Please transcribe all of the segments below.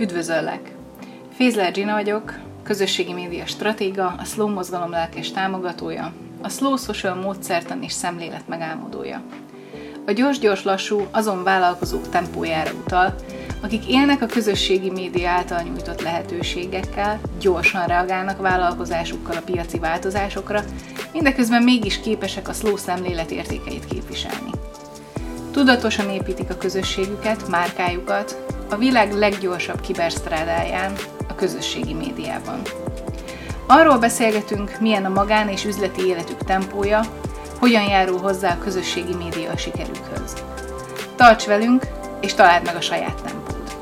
Üdvözöllek! Fézler Gina vagyok, közösségi média stratéga, a Slow mozgalom lelkes támogatója, a Slow Social módszertan és szemlélet megálmodója. A gyors-gyors lassú azon vállalkozók tempójára utal, akik élnek a közösségi média által nyújtott lehetőségekkel, gyorsan reagálnak vállalkozásukkal a piaci változásokra, mindeközben mégis képesek a slow szemlélet értékeit képviselni. Tudatosan építik a közösségüket, márkájukat, a világ leggyorsabb kibersztrádáján, a közösségi médiában. Arról beszélgetünk, milyen a magán és üzleti életük tempója, hogyan járul hozzá a közösségi média a sikerükhöz. Tarts velünk, és találd meg a saját tempót.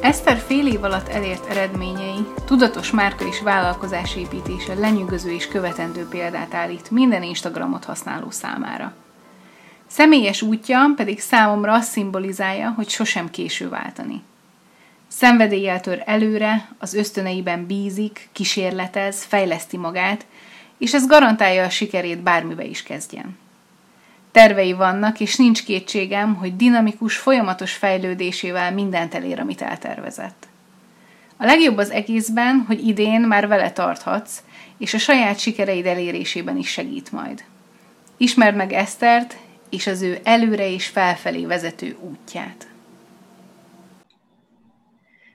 Eszter fél év alatt elért eredményei, tudatos márka és vállalkozásépítése lenyűgöző és követendő példát állít minden Instagramot használó számára. Személyes útja pedig számomra azt szimbolizálja, hogy sosem késő váltani. Szenvedéllyel tör előre, az ösztöneiben bízik, kísérletez, fejleszti magát, és ez garantálja a sikerét bármibe is kezdjen. Tervei vannak, és nincs kétségem, hogy dinamikus, folyamatos fejlődésével mindent elér, amit eltervezett. A legjobb az egészben, hogy idén már vele tarthatsz, és a saját sikereid elérésében is segít majd. Ismerd meg Esztert, és az ő előre és felfelé vezető útját.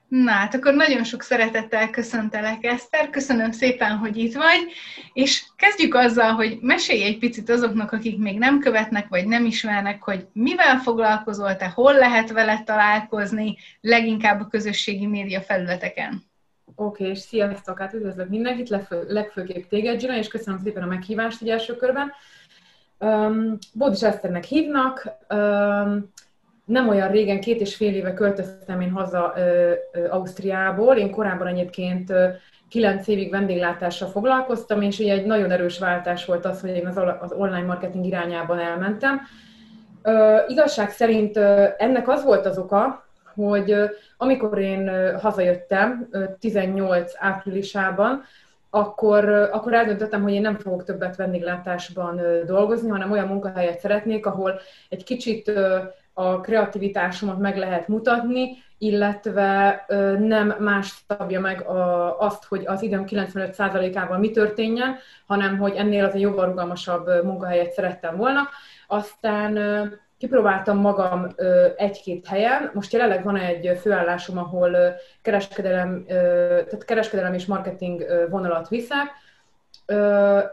Na hát akkor nagyon sok szeretettel köszöntelek, Eszter, köszönöm szépen, hogy itt vagy, és kezdjük azzal, hogy mesélj egy picit azoknak, akik még nem követnek, vagy nem ismernek, hogy mivel foglalkozol te, hol lehet veled találkozni, leginkább a közösségi média felületeken. Oké, és sziasztok, hát üdvözlök mindenkit, legfő, legfőképp téged, Gina, és köszönöm szépen a meghívást így első körben. Um, Bódis Eszternek hívnak, um, nem olyan régen, két és fél éve költöztem én haza ö, ö, Ausztriából. Én korábban egyébként ö, kilenc évig vendéglátással foglalkoztam, és ugye egy nagyon erős váltás volt az, hogy én az, az online marketing irányában elmentem. Ö, igazság szerint ö, ennek az volt az oka, hogy ö, amikor én ö, hazajöttem ö, 18 áprilisában, akkor, akkor eldöntöttem, hogy én nem fogok többet vendéglátásban dolgozni, hanem olyan munkahelyet szeretnék, ahol egy kicsit a kreativitásomat meg lehet mutatni, illetve nem más szabja meg azt, hogy az időm 95%-ával mi történjen, hanem hogy ennél az egy jóval rugalmasabb munkahelyet szerettem volna. Aztán kipróbáltam magam egy-két helyen. Most jelenleg van egy főállásom, ahol kereskedelem, tehát kereskedelem és marketing vonalat viszek,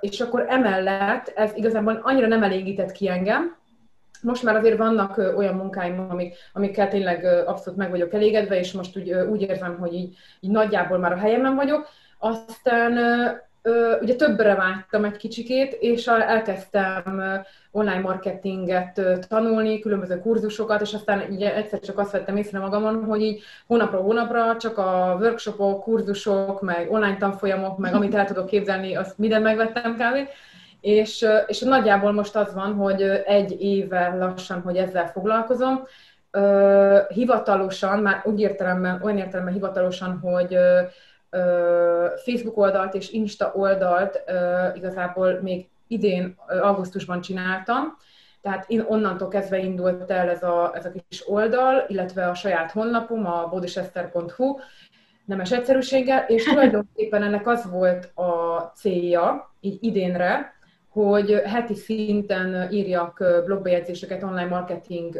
és akkor emellett ez igazából annyira nem elégített ki engem, most már azért vannak olyan munkáim, amik, amikkel tényleg abszolút meg vagyok elégedve, és most úgy, úgy érzem, hogy így, így nagyjából már a helyemen vagyok. Aztán ugye többre vágtam egy kicsikét, és elkezdtem online marketinget tanulni, különböző kurzusokat, és aztán ugye egyszer csak azt vettem észre magamon, hogy így hónapról hónapra csak a workshopok, kurzusok, meg online tanfolyamok, meg amit el tudok képzelni, azt minden megvettem kb. És, és nagyjából most az van, hogy egy éve lassan, hogy ezzel foglalkozom, hivatalosan, már úgy értelemben, olyan értelemben hivatalosan, hogy Facebook oldalt és Insta oldalt igazából még idén augusztusban csináltam, tehát én onnantól kezdve indult el ez a, ez a kis oldal, illetve a saját honlapom, a bodisester.hu, nemes egyszerűséggel, és tulajdonképpen ennek az volt a célja, így idénre, hogy heti szinten írjak blogbejegyzéseket online marketing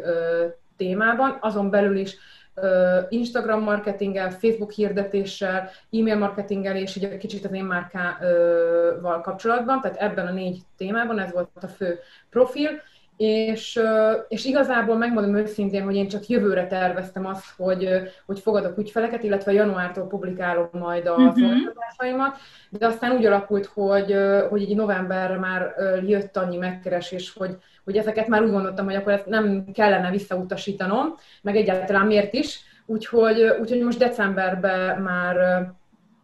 témában, azon belül is Instagram marketinggel, Facebook hirdetéssel, e-mail marketinggel, és egy kicsit az én márkával kapcsolatban, tehát ebben a négy témában ez volt a fő profil, és, és igazából megmondom őszintén, hogy én csak jövőre terveztem azt, hogy, hogy fogadok ügyfeleket, illetve januártól publikálom majd a uh-huh. szolgáltatásaimat, de aztán úgy alakult, hogy, hogy így novemberre már jött annyi megkeresés, hogy, hogy ezeket már úgy gondoltam, hogy akkor ezt nem kellene visszautasítanom, meg egyáltalán miért is, úgyhogy, úgyhogy most decemberben már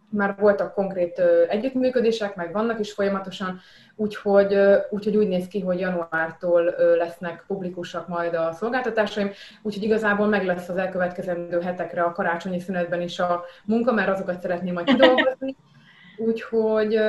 már voltak konkrét együttműködések, meg vannak is folyamatosan, úgyhogy, úgyhogy úgy néz ki, hogy januártól lesznek publikusak majd a szolgáltatásaim, úgyhogy igazából meg lesz az elkövetkezendő hetekre a karácsonyi szünetben is a munka, mert azokat szeretném majd kidolgozni. Úgyhogy,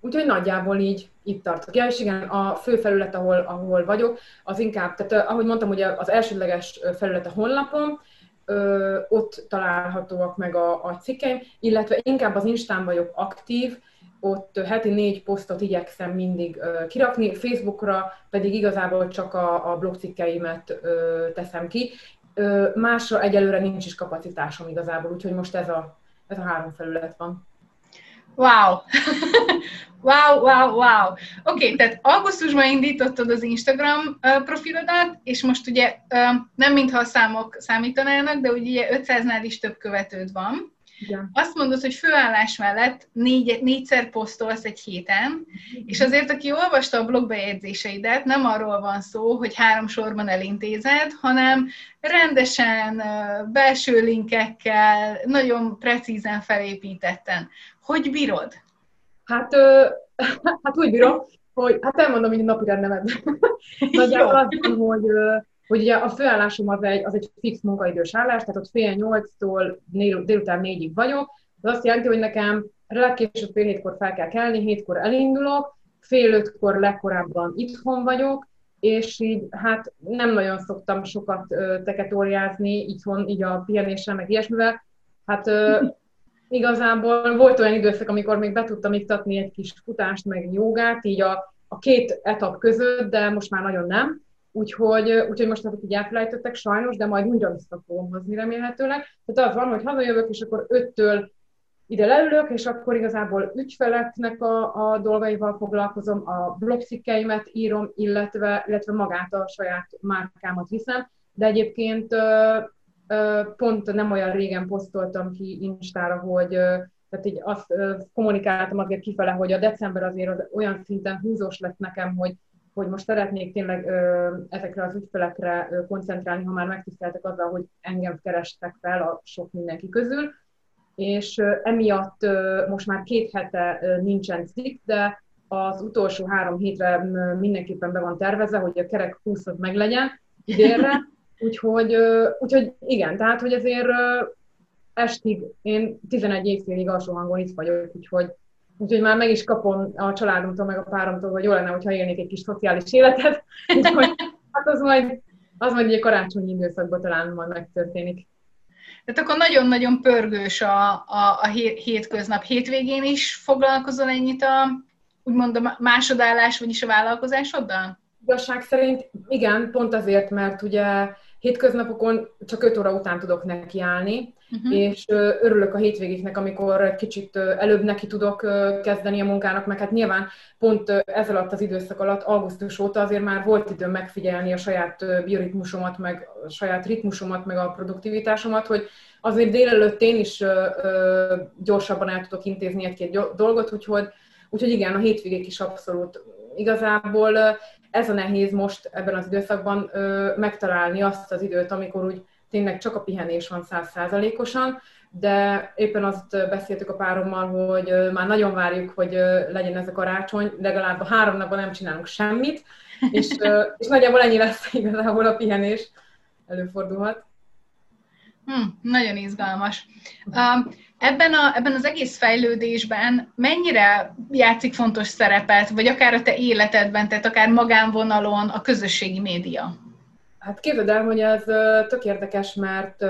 úgyhogy nagyjából így itt tartok. Ja, és igen, a fő felület, ahol, ahol vagyok, az inkább, tehát ahogy mondtam, ugye az elsődleges felület a honlapom, ö, ott találhatóak meg a, a cikkeim, illetve inkább az Instán vagyok aktív, ott heti négy posztot igyekszem mindig ö, kirakni, Facebookra pedig igazából csak a, a blogcikkeimet ö, teszem ki. Ö, másra egyelőre nincs is kapacitásom igazából, úgyhogy most ez a, ez a három felület van. Wow! wow, wow, wow! Oké, okay, tehát augusztusban indítottad az Instagram profilodat, és most ugye nem mintha a számok számítanának, de ugye 500-nál is több követőd van. Igen. Azt mondod, hogy főállás mellett négy, négyszer posztolsz egy héten, és azért, aki olvasta a blogbejegyzéseidet, nem arról van szó, hogy három sorban elintézed, hanem rendesen, belső linkekkel, nagyon precízen felépítetten. Hogy bírod? Hát, ö, hát úgy bírom, hogy hát elmondom, hogy napi rendemet. Nagyjából azt mondom, hogy, hogy ugye a főállásom az egy, az egy fix munkaidős állás, tehát ott fél nyolctól dél, délután négyig vagyok, de azt jelenti, hogy nekem legkésőbb fél hétkor fel kell kelni, hétkor elindulok, fél ötkor legkorábban itthon vagyok, és így hát nem nagyon szoktam sokat teketóriázni itthon, így a pihenéssel, meg ilyesmivel. Hát igazából volt olyan időszak, amikor még be tudtam iktatni egy kis futást, meg jogát, így a, a két etap között, de most már nagyon nem. Úgyhogy, úgyhogy most azok így elfelejtettek sajnos, de majd újra vissza fogom hozni remélhetőleg. Tehát az van, hogy hazajövök, és akkor öttől ide leülök, és akkor igazából ügyfeleknek a, a dolgaival foglalkozom, a blogcikkeimet írom, illetve, illetve magát a saját márkámat viszem. De egyébként pont nem olyan régen posztoltam ki Instára, hogy tehát így azt kommunikáltam azért kifele, hogy a december azért az olyan szinten húzós lett nekem, hogy, hogy most szeretnék tényleg ezekre az ügyfelekre koncentrálni, ha már megtiszteltek azzal, hogy engem kerestek fel a sok mindenki közül, és emiatt most már két hete nincsen cikk, de az utolsó három hétre mindenképpen be van tervezve, hogy a kerek 20 meg legyen idénre, Úgyhogy, úgyhogy igen, tehát, hogy ezért estig, én 11 évfélig alsó hangon itt vagyok, úgyhogy, úgyhogy már meg is kapom a családomtól, meg a páromtól, hogy jó lenne, hogyha élnék egy kis szociális életet, úgyhogy hát az majd, az majd egy karácsonyi időszakban talán majd megtörténik. Tehát akkor nagyon-nagyon pörgős a, a, a hétköznap. Hétvégén is foglalkozol ennyit a, úgymond a másodállás, vagyis a vállalkozásoddal? Igazság szerint igen, pont azért, mert ugye hétköznapokon csak 5 óra után tudok nekiállni, uh-huh. és örülök a hétvégéknek, amikor kicsit előbb neki tudok kezdeni a munkának, meg hát nyilván pont ez alatt az időszak alatt, augusztus óta azért már volt időm megfigyelni a saját bioritmusomat, meg a saját ritmusomat, meg a produktivitásomat, hogy azért délelőtt én is gyorsabban el tudok intézni egy-két dolgot, úgyhogy, úgyhogy igen, a hétvégék is abszolút igazából ez a nehéz most ebben az időszakban ö, megtalálni azt az időt, amikor úgy tényleg csak a pihenés van százszázalékosan, de éppen azt beszéltük a párommal, hogy már nagyon várjuk, hogy legyen ez a karácsony, legalább a három napban nem csinálunk semmit, és, és nagyjából ennyi lesz igazából a pihenés, előfordulhat. Hmm, nagyon izgalmas. Um, Ebben, a, ebben az egész fejlődésben mennyire játszik fontos szerepet, vagy akár a te életedben, tehát akár magánvonalon a közösségi média? Hát képzeld el, hogy ez tök érdekes, mert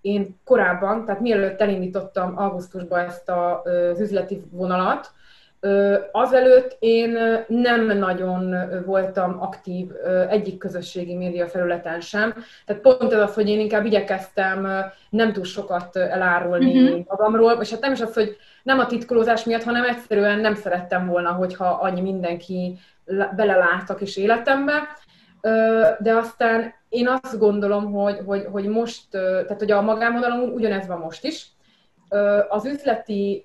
én korábban, tehát mielőtt elindítottam augusztusban ezt az üzleti vonalat, Azelőtt én nem nagyon voltam aktív egyik közösségi média felületen sem. Tehát pont ez az, hogy én inkább igyekeztem nem túl sokat elárulni uh-huh. magamról, és hát nem is az, hogy nem a titkolózás miatt, hanem egyszerűen nem szerettem volna, hogyha annyi mindenki belelát a kis életembe. De aztán én azt gondolom, hogy, hogy, hogy most, tehát hogy a magámodalom ugyanez van most is, az üzleti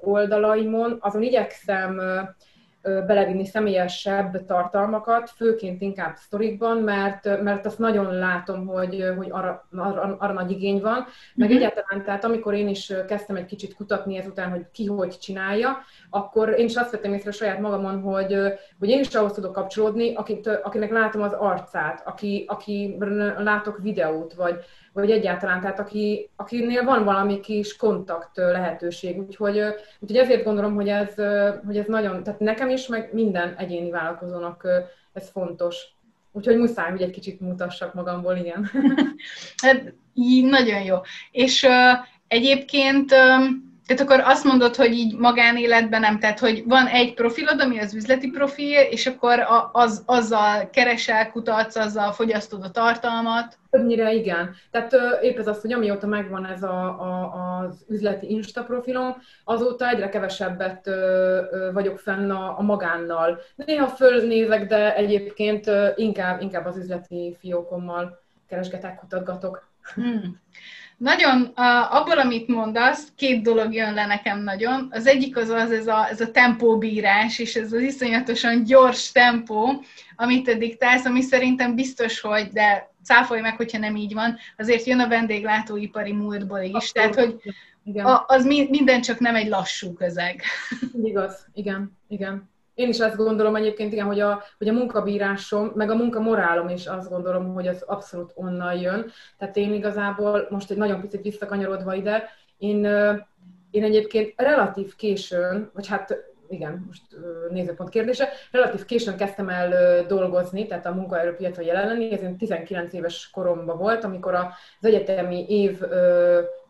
oldalaimon azon igyekszem belevinni személyesebb tartalmakat, főként inkább sztorikban, mert, mert azt nagyon látom, hogy, hogy arra, arra, arra nagy igény van. Meg mm-hmm. egyáltalán, tehát amikor én is kezdtem egy kicsit kutatni ezután, hogy ki hogy csinálja, akkor én is azt vettem észre saját magamon, hogy, hogy én is ahhoz tudok kapcsolódni, akit, akinek látom az arcát, aki, aki látok videót, vagy, vagy egyáltalán, tehát aki, akinél van valami kis kontakt lehetőség. Úgyhogy, úgyhogy ezért gondolom, hogy ez, hogy ez nagyon, tehát nekem is, meg minden egyéni vállalkozónak ez fontos. Úgyhogy muszáj, hogy egy kicsit mutassak magamból, igen. Hát nagyon jó. És uh, egyébként um, tehát akkor azt mondod, hogy így magánéletben nem, tehát hogy van egy profilod, ami az üzleti profil, és akkor az, azzal keresel, kutatsz, azzal fogyasztod a tartalmat. Többnyire igen. Tehát épp ez az, hogy amióta megvan ez a, a, az üzleti Insta profilom, azóta egyre kevesebbet ö, ö, vagyok fenn a, a magánnal. Néha fölnézek, de egyébként ö, inkább, inkább az üzleti fiókommal keresgetek, kutatgatok. Hmm. Nagyon, abból, amit mondasz, két dolog jön le nekem nagyon. Az egyik az az, ez a, ez a tempóbírás, és ez az iszonyatosan gyors tempó, amit te diktálsz, ami szerintem biztos, hogy, de cáfolj meg, hogyha nem így van, azért jön a vendéglátóipari múltból is, Abszolút. tehát, hogy igen. az minden csak nem egy lassú közeg. Igaz, igen, igen. Én is azt gondolom egyébként, igen, hogy a, hogy a munkabírásom, meg a munkamorálom is azt gondolom, hogy az abszolút onnan jön. Tehát én igazából most egy nagyon picit visszakanyarodva ide, én, én egyébként relatív későn, vagy hát igen, most nézőpont kérdése, relatív későn kezdtem el dolgozni, tehát a munkaerőpiacon jelen lenni, ez 19 éves koromban volt, amikor az egyetemi év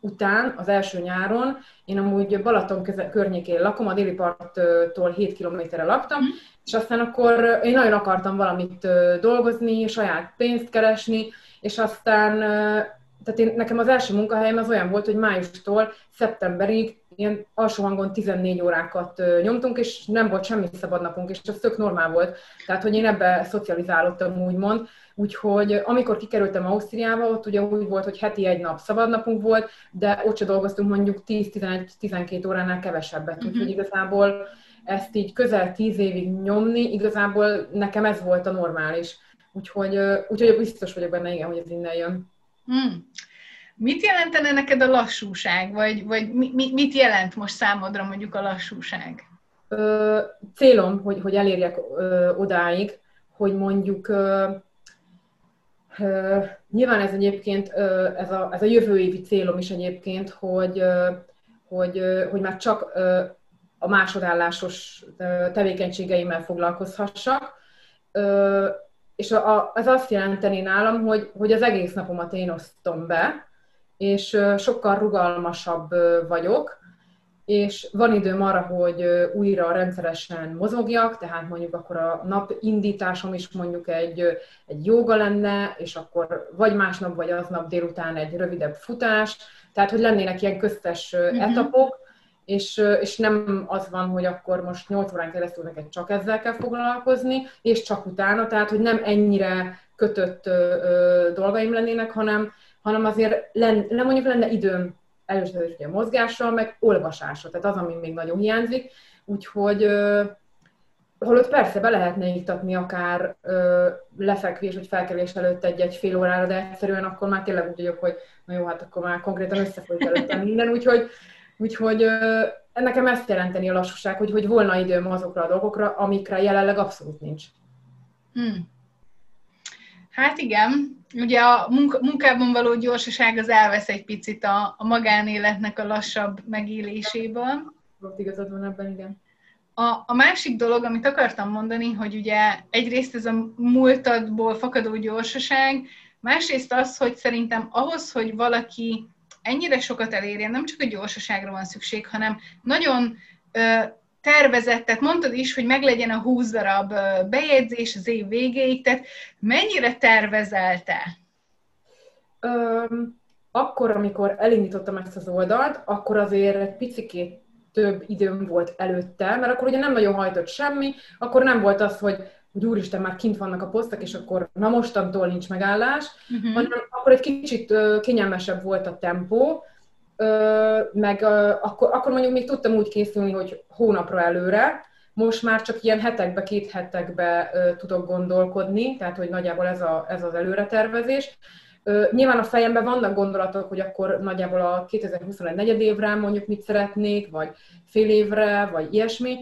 után, az első nyáron, én amúgy Balaton köze, környékén lakom, a déli parttól 7 kilométerre laktam, mm. és aztán akkor én nagyon akartam valamit dolgozni, saját pénzt keresni, és aztán tehát én, nekem az első munkahelyem az olyan volt, hogy májustól szeptemberig ilyen alsó hangon 14 órákat nyomtunk, és nem volt semmi szabadnapunk, és ez tök normál volt. Tehát, hogy én ebbe szocializálódtam, úgymond. Úgyhogy amikor kikerültem Ausztriába, ott ugye úgy volt, hogy heti egy nap szabadnapunk volt, de ott se dolgoztunk mondjuk 10-11-12 óránál kevesebbet. Uh-huh. Úgyhogy igazából ezt így közel 10 évig nyomni, igazából nekem ez volt a normális. Úgyhogy, úgyhogy biztos vagyok benne, igen, hogy ez innen jön. Hmm. Mit jelentene neked a lassúság, vagy, vagy mi, mit jelent most számodra mondjuk a lassúság? Ö, célom, hogy, hogy elérjek ö, odáig, hogy mondjuk ö, ö, nyilván ez egyébként ö, ez, a, ez a jövő évi célom is egyébként, hogy, ö, hogy, ö, hogy már csak ö, a másodállásos tevékenységeimmel foglalkozhassak. Ö, és a, a, az azt jelenteni nálam, hogy, hogy az egész napomat én osztom be, és sokkal rugalmasabb vagyok, és van időm arra, hogy újra rendszeresen mozogjak, tehát mondjuk akkor a nap indításom is mondjuk egy, egy jóga lenne, és akkor vagy másnap, vagy aznap délután egy rövidebb futás, tehát hogy lennének ilyen köztes mm-hmm. etapok, és, és nem az van, hogy akkor most 8 órán keresztül neked csak ezzel kell foglalkozni, és csak utána, tehát hogy nem ennyire kötött ö, ö, dolgaim lennének, hanem, hanem azért len, nem mondjuk lenne időm először is ugye mozgásra, meg olvasásra, tehát az, ami még nagyon hiányzik, úgyhogy ö, holott persze be lehetne iktatni akár ö, lefekvés vagy felkelés előtt egy-egy fél órára, de egyszerűen akkor már tényleg úgy vagyok, hogy na jó, hát akkor már konkrétan összefolyt előttem minden, úgyhogy Úgyhogy nekem ezt jelenteni a lassúság, hogy, hogy volna időm azokra a dolgokra, amikre jelenleg abszolút nincs. Hmm. Hát igen, ugye a munka, munkában való gyorsaság az elvesz egy picit a, a magánéletnek a lassabb megéléséből. Ott igazad van ebben, igen. A, a másik dolog, amit akartam mondani, hogy ugye egyrészt ez a múltadból fakadó gyorsaság, másrészt az, hogy szerintem ahhoz, hogy valaki ennyire sokat elérjen, nem csak a gyorsaságra van szükség, hanem nagyon ö, tervezett, tehát mondtad is, hogy meglegyen a 20 darab bejegyzés az év végéig, tehát mennyire tervezelte? Um, akkor, amikor elindítottam ezt az oldalt, akkor azért egy picikét több időm volt előtte, mert akkor ugye nem nagyon hajtott semmi, akkor nem volt az, hogy hogy úristen, már kint vannak a posztok, és akkor na mostantól nincs megállás, uh-huh. hanem akkor egy kicsit kényelmesebb volt a tempó, meg akkor, akkor mondjuk még tudtam úgy készülni, hogy hónapra előre, most már csak ilyen hetekbe, két hetekbe tudok gondolkodni, tehát hogy nagyjából ez, a, ez az előretervezés. Nyilván a fejemben vannak gondolatok, hogy akkor nagyjából a 2021 negyed évre mondjuk mit szeretnék, vagy fél évre, vagy ilyesmi,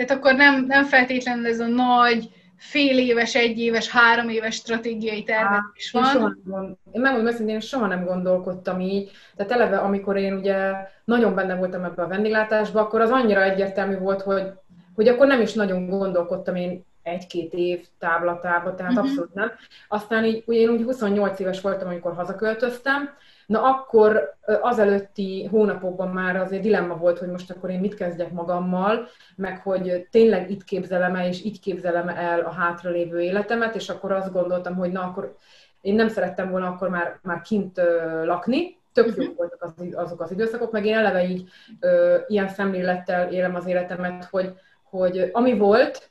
tehát akkor nem, nem feltétlenül ez a nagy, fél éves, egy éves, három éves stratégiai tervezés van. Én, soha nem, én megmondom őszintén, én soha nem gondolkodtam így. Tehát eleve, amikor én ugye nagyon benne voltam ebbe a vendéglátásba, akkor az annyira egyértelmű volt, hogy, hogy akkor nem is nagyon gondolkodtam én egy-két év táblatába, tehát uh-huh. abszolút nem. Aztán így, ugye én úgy 28 éves voltam, amikor hazaköltöztem, Na akkor azelőtti hónapokban már azért dilemma volt, hogy most akkor én mit kezdjek magammal, meg hogy tényleg itt képzelem el, és így képzelem el a hátralévő életemet, és akkor azt gondoltam, hogy na akkor én nem szerettem volna akkor már, már kint lakni, tök uh-huh. jók voltak az, azok az időszakok, meg én eleve így ö, ilyen szemlélettel élem az életemet, hogy, hogy ami volt,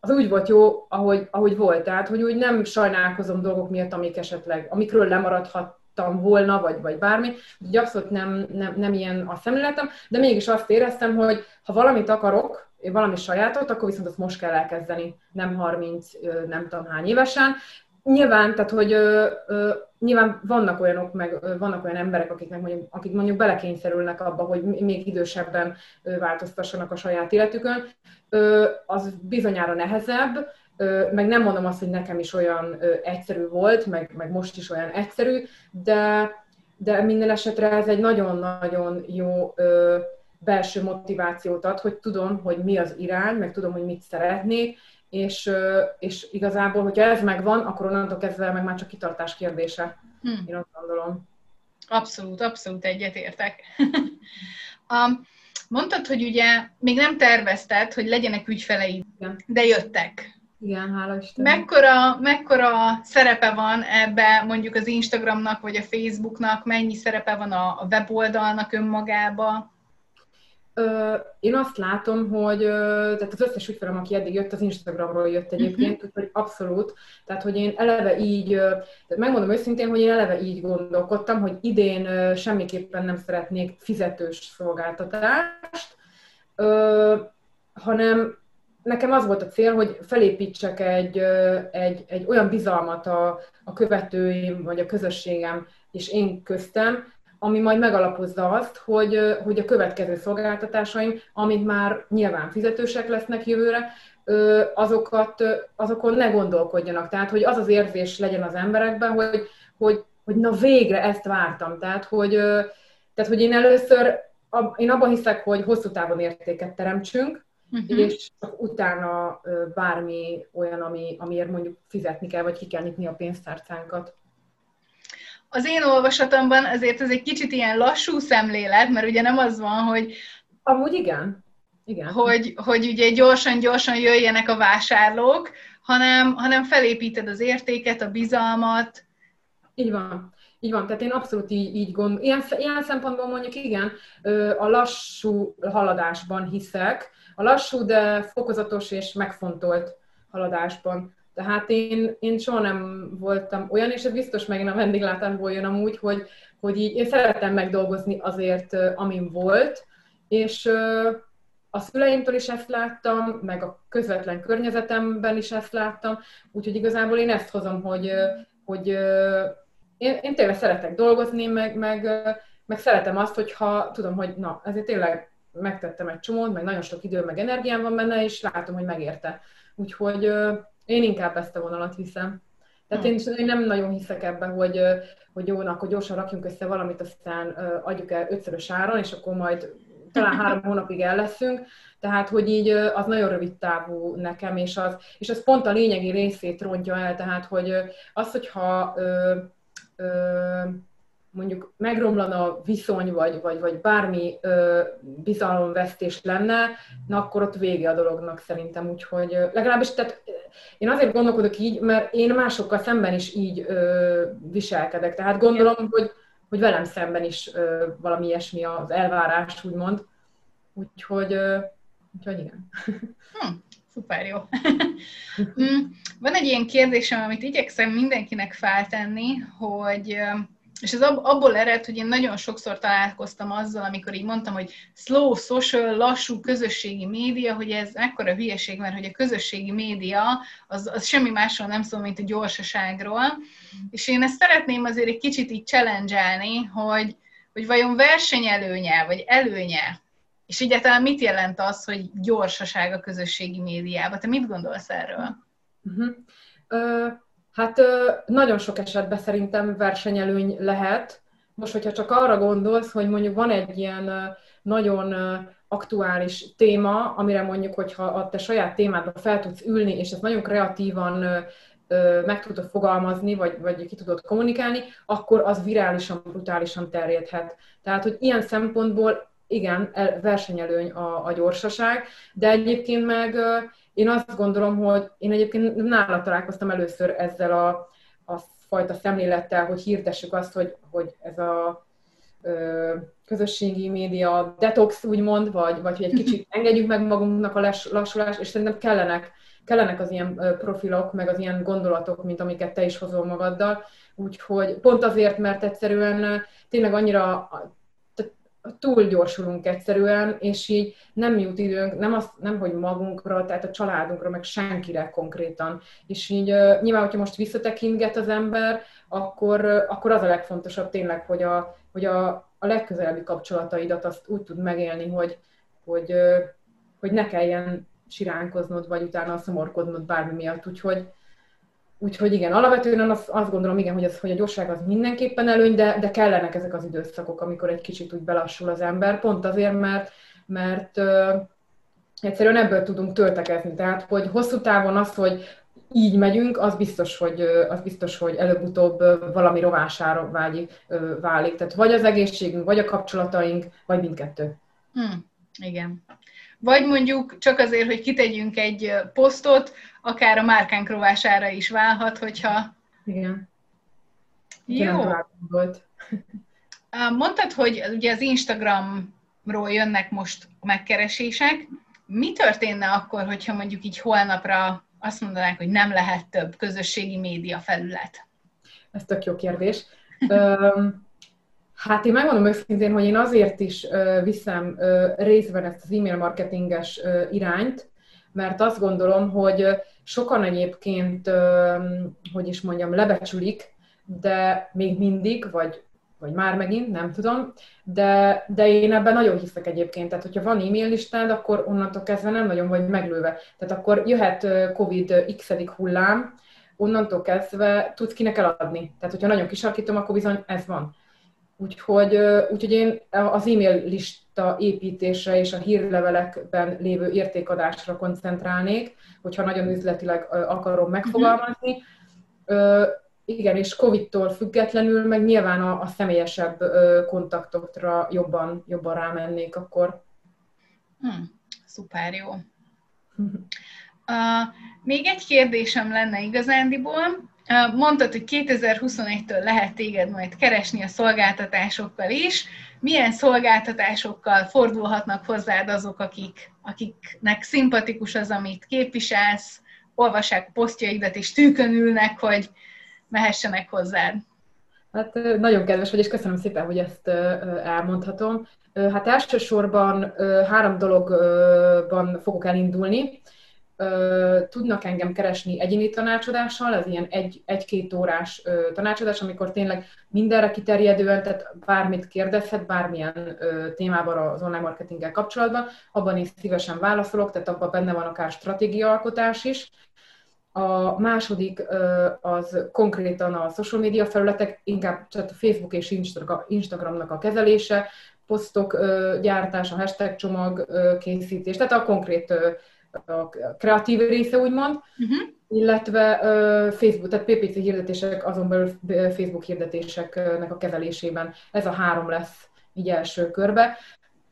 az úgy volt jó, ahogy, ahogy volt. Tehát, hogy úgy nem sajnálkozom dolgok miatt, amik esetleg, amikről lemaradhat, akartam volna, vagy, vagy bármi. Úgyhogy abszolút nem, nem, nem ilyen a szemléletem, de mégis azt éreztem, hogy ha valamit akarok, valami sajátot, akkor viszont azt most kell elkezdeni, nem 30, nem tudom hány évesen. Nyilván, tehát, hogy ö, ö, nyilván vannak olyanok, meg ö, vannak olyan emberek, akiknek mondjuk, akik mondjuk belekényszerülnek abba, hogy még idősebben változtassanak a saját életükön, ö, az bizonyára nehezebb, meg nem mondom azt, hogy nekem is olyan egyszerű volt, meg, meg most is olyan egyszerű, de, de minden esetre ez egy nagyon-nagyon jó belső motivációt ad, hogy tudom, hogy mi az irány, meg tudom, hogy mit szeretnék, és, és igazából, hogyha ez megvan, akkor onnantól kezdve meg már csak kitartás kérdése. Hmm. Én azt gondolom. Abszolút, abszolút egyetértek. um, mondtad, hogy ugye még nem tervezted, hogy legyenek ügyfeleid, de jöttek. Igen, hála Isten. Mekkora, mekkora szerepe van ebbe mondjuk az Instagramnak, vagy a Facebooknak, mennyi szerepe van a, a weboldalnak önmagába? Ö, én azt látom, hogy tehát az összes ügyfelem, aki eddig jött, az Instagramról jött egyébként, uh-huh. úgyhogy abszolút. Tehát, hogy én eleve így, tehát megmondom őszintén, hogy én eleve így gondolkodtam, hogy idén semmiképpen nem szeretnék fizetős szolgáltatást, ö, hanem nekem az volt a cél, hogy felépítsek egy, egy, egy olyan bizalmat a, a követőim, vagy a közösségem és én köztem, ami majd megalapozza azt, hogy, hogy a következő szolgáltatásaim, amik már nyilván fizetősek lesznek jövőre, azokat, azokon ne gondolkodjanak. Tehát, hogy az az érzés legyen az emberekben, hogy, hogy, hogy na végre ezt vártam. Tehát, hogy, tehát, hogy én először, én abban hiszek, hogy hosszú távon értéket teremtsünk, uh-huh. és utána bármi olyan, ami, amiért mondjuk fizetni kell, vagy ki kell nyitni a pénztárcánkat. Az én olvasatomban azért ez egy kicsit ilyen lassú szemlélet, mert ugye nem az van, hogy... Amúgy igen. igen. Hogy, hogy ugye gyorsan-gyorsan jöjjenek a vásárlók, hanem, hanem felépíted az értéket, a bizalmat. Így van. Így van, tehát én abszolút így, így gondolom. Ilyen, ilyen szempontból mondjuk igen, a lassú haladásban hiszek, a lassú, de fokozatos és megfontolt haladásban. Tehát én, én soha nem voltam olyan, és ez biztos megint a vendéglátásból jön amúgy, hogy, hogy így én szeretem megdolgozni azért, amin volt, és a szüleimtől is ezt láttam, meg a közvetlen környezetemben is ezt láttam, úgyhogy igazából én ezt hozom, hogy, hogy én, én tényleg szeretek dolgozni, meg, meg, meg szeretem azt, hogyha tudom, hogy na, ezért tényleg megtettem egy csomót, meg nagyon sok idő, meg energiám van benne, és látom, hogy megérte. Úgyhogy én inkább ezt a vonalat hiszem. Tehát én, én nem nagyon hiszek ebben, hogy, hogy jó, akkor gyorsan rakjunk össze valamit, aztán adjuk el ötszörös áron, és akkor majd talán három hónapig el leszünk. Tehát, hogy így az nagyon rövid távú nekem, és az, és az pont a lényegi részét rontja el, tehát, hogy az, hogyha mondjuk megromlana a viszony, vagy, vagy, vagy bármi ö, bizalomvesztés lenne, na akkor ott vége a dolognak szerintem, úgyhogy ö, legalábbis tehát én azért gondolkodok így, mert én másokkal szemben is így ö, viselkedek, tehát gondolom, hogy, hogy velem szemben is ö, valami ilyesmi az elvárás, úgymond, úgyhogy, ö, úgyhogy igen. Hm, szuper jó. Mm, van egy ilyen kérdésem, amit igyekszem mindenkinek feltenni, hogy és ez abból ered, hogy én nagyon sokszor találkoztam azzal, amikor így mondtam, hogy slow social, lassú közösségi média, hogy ez mekkora hülyeség, mert hogy a közösségi média az, az semmi másról nem szól, mint a gyorsaságról. És én ezt szeretném azért egy kicsit így challenge hogy, hogy vajon versenyelőnye, vagy előnye, és egyáltalán mit jelent az, hogy gyorsaság a közösségi médiában? Te mit gondolsz erről? Uh-huh. Uh Hát nagyon sok esetben szerintem versenyelőny lehet. Most, hogyha csak arra gondolsz, hogy mondjuk van egy ilyen nagyon aktuális téma, amire mondjuk, hogyha a te saját témádba fel tudsz ülni, és ezt nagyon kreatívan meg tudod fogalmazni, vagy, vagy ki tudod kommunikálni, akkor az virálisan, brutálisan terjedhet. Tehát, hogy ilyen szempontból igen, versenyelőny a, a gyorsaság, de egyébként meg én azt gondolom, hogy én egyébként nála találkoztam először ezzel a, a fajta szemlélettel, hogy hirdessük azt, hogy, hogy ez a ö, közösségi média detox úgymond, vagy, vagy hogy egy kicsit engedjük meg magunknak a lassulást, és szerintem kellenek, kellenek az ilyen profilok, meg az ilyen gondolatok, mint amiket te is hozol magaddal. Úgyhogy pont azért, mert egyszerűen tényleg annyira túl gyorsulunk egyszerűen, és így nem jut időnk, nem, azt, nem hogy magunkra, tehát a családunkra, meg senkire konkrétan. És így nyilván, hogyha most visszatekintget az ember, akkor, akkor az a legfontosabb tényleg, hogy a, hogy a, a legközelebbi kapcsolataidat azt úgy tud megélni, hogy, hogy, hogy ne kelljen siránkoznod, vagy utána szomorkodnod bármi miatt. Úgyhogy, Úgyhogy igen, alapvetően azt, azt gondolom, igen, hogy, az, hogy a gyorság az mindenképpen előny, de, de kellenek ezek az időszakok, amikor egy kicsit úgy belassul az ember, pont azért, mert, mert ö, egyszerűen ebből tudunk töltekezni. Tehát, hogy hosszú távon az, hogy így megyünk, az biztos, hogy, az biztos, hogy előbb-utóbb valami rovására vágyik, válik. Tehát vagy az egészségünk, vagy a kapcsolataink, vagy mindkettő. Hmm, igen. Vagy mondjuk csak azért, hogy kitegyünk egy posztot, akár a márkánk rovására is válhat, hogyha... Igen. Jó. Volt. Mondtad, hogy ugye az Instagramról jönnek most megkeresések. Mi történne akkor, hogyha mondjuk így holnapra azt mondanák, hogy nem lehet több közösségi média felület? Ez tök jó kérdés. Hát én megmondom őszintén, hogy én azért is viszem részben ezt az e-mail marketinges irányt, mert azt gondolom, hogy sokan egyébként, hogy is mondjam, lebecsülik, de még mindig, vagy, vagy már megint, nem tudom, de, de én ebben nagyon hiszek egyébként. Tehát, hogyha van e-mail listád, akkor onnantól kezdve nem nagyon vagy meglőve. Tehát akkor jöhet COVID x hullám, onnantól kezdve tudsz kinek eladni. Tehát, hogyha nagyon kisarkítom, akkor bizony ez van. Úgyhogy, úgyhogy én az e-mail lista építésre és a hírlevelekben lévő értékadásra koncentrálnék, hogyha nagyon üzletileg akarom megfogalmazni. Igen, és Covid-tól függetlenül, meg nyilván a, a személyesebb kontaktokra jobban, jobban rámennék akkor. Hmm, szuper jó. Uh, még egy kérdésem lenne igazándiból. Mondtad, hogy 2021-től lehet téged majd keresni a szolgáltatásokkal is. Milyen szolgáltatásokkal fordulhatnak hozzád azok, akik, akiknek szimpatikus az, amit képviselsz, olvassák a posztjaidat és tűkön hogy mehessenek hozzád? Hát nagyon kedves vagy, és köszönöm szépen, hogy ezt elmondhatom. Hát elsősorban három dologban fogok elindulni tudnak engem keresni egyéni tanácsadással, ez ilyen egy, egy-két órás tanácsadás, amikor tényleg mindenre kiterjedően, tehát bármit kérdezhet, bármilyen témában az online marketinggel kapcsolatban, abban is szívesen válaszolok, tehát abban benne van akár stratégiaalkotás is. A második az konkrétan a social media felületek, inkább tehát a Facebook és Instagramnak a kezelése, posztok gyártása, hashtag csomag készítés, tehát a konkrét a kreatív része, úgymond, uh-huh. illetve Facebook, tehát PPC hirdetések, azon belül Facebook hirdetéseknek a kezelésében. Ez a három lesz így első körbe.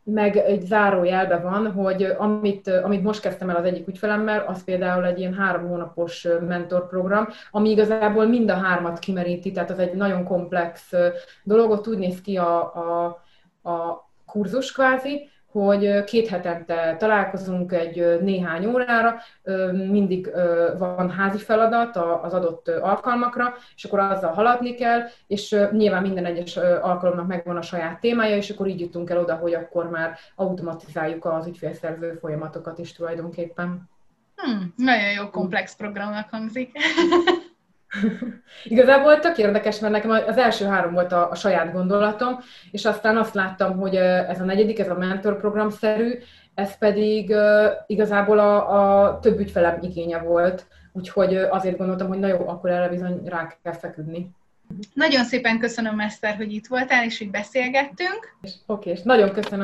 Meg egy zárójelbe van, hogy amit, amit most kezdtem el az egyik ügyfelemmel, az például egy ilyen három hónapos mentorprogram, ami igazából mind a hármat kimeríti, tehát az egy nagyon komplex dolog, ott úgy néz ki a, a, a kurzus kvázi, hogy két hetente találkozunk egy néhány órára, mindig van házi feladat az adott alkalmakra, és akkor azzal haladni kell, és nyilván minden egyes alkalomnak megvan a saját témája, és akkor így jutunk el oda, hogy akkor már automatizáljuk az ügyfélszerző folyamatokat is tulajdonképpen. Hmm, nagyon jó komplex programnak hangzik. Igazából tök érdekes, mert nekem az első három volt a, a saját gondolatom, és aztán azt láttam, hogy ez a negyedik, ez a mentorprogramszerű, ez pedig uh, igazából a, a több ügyfelem igénye volt, úgyhogy azért gondoltam, hogy na jó, akkor erre bizony rá kell feküdni. Nagyon szépen köszönöm, Eszter, hogy itt voltál, és hogy beszélgettünk. Oké, és nagyon köszönöm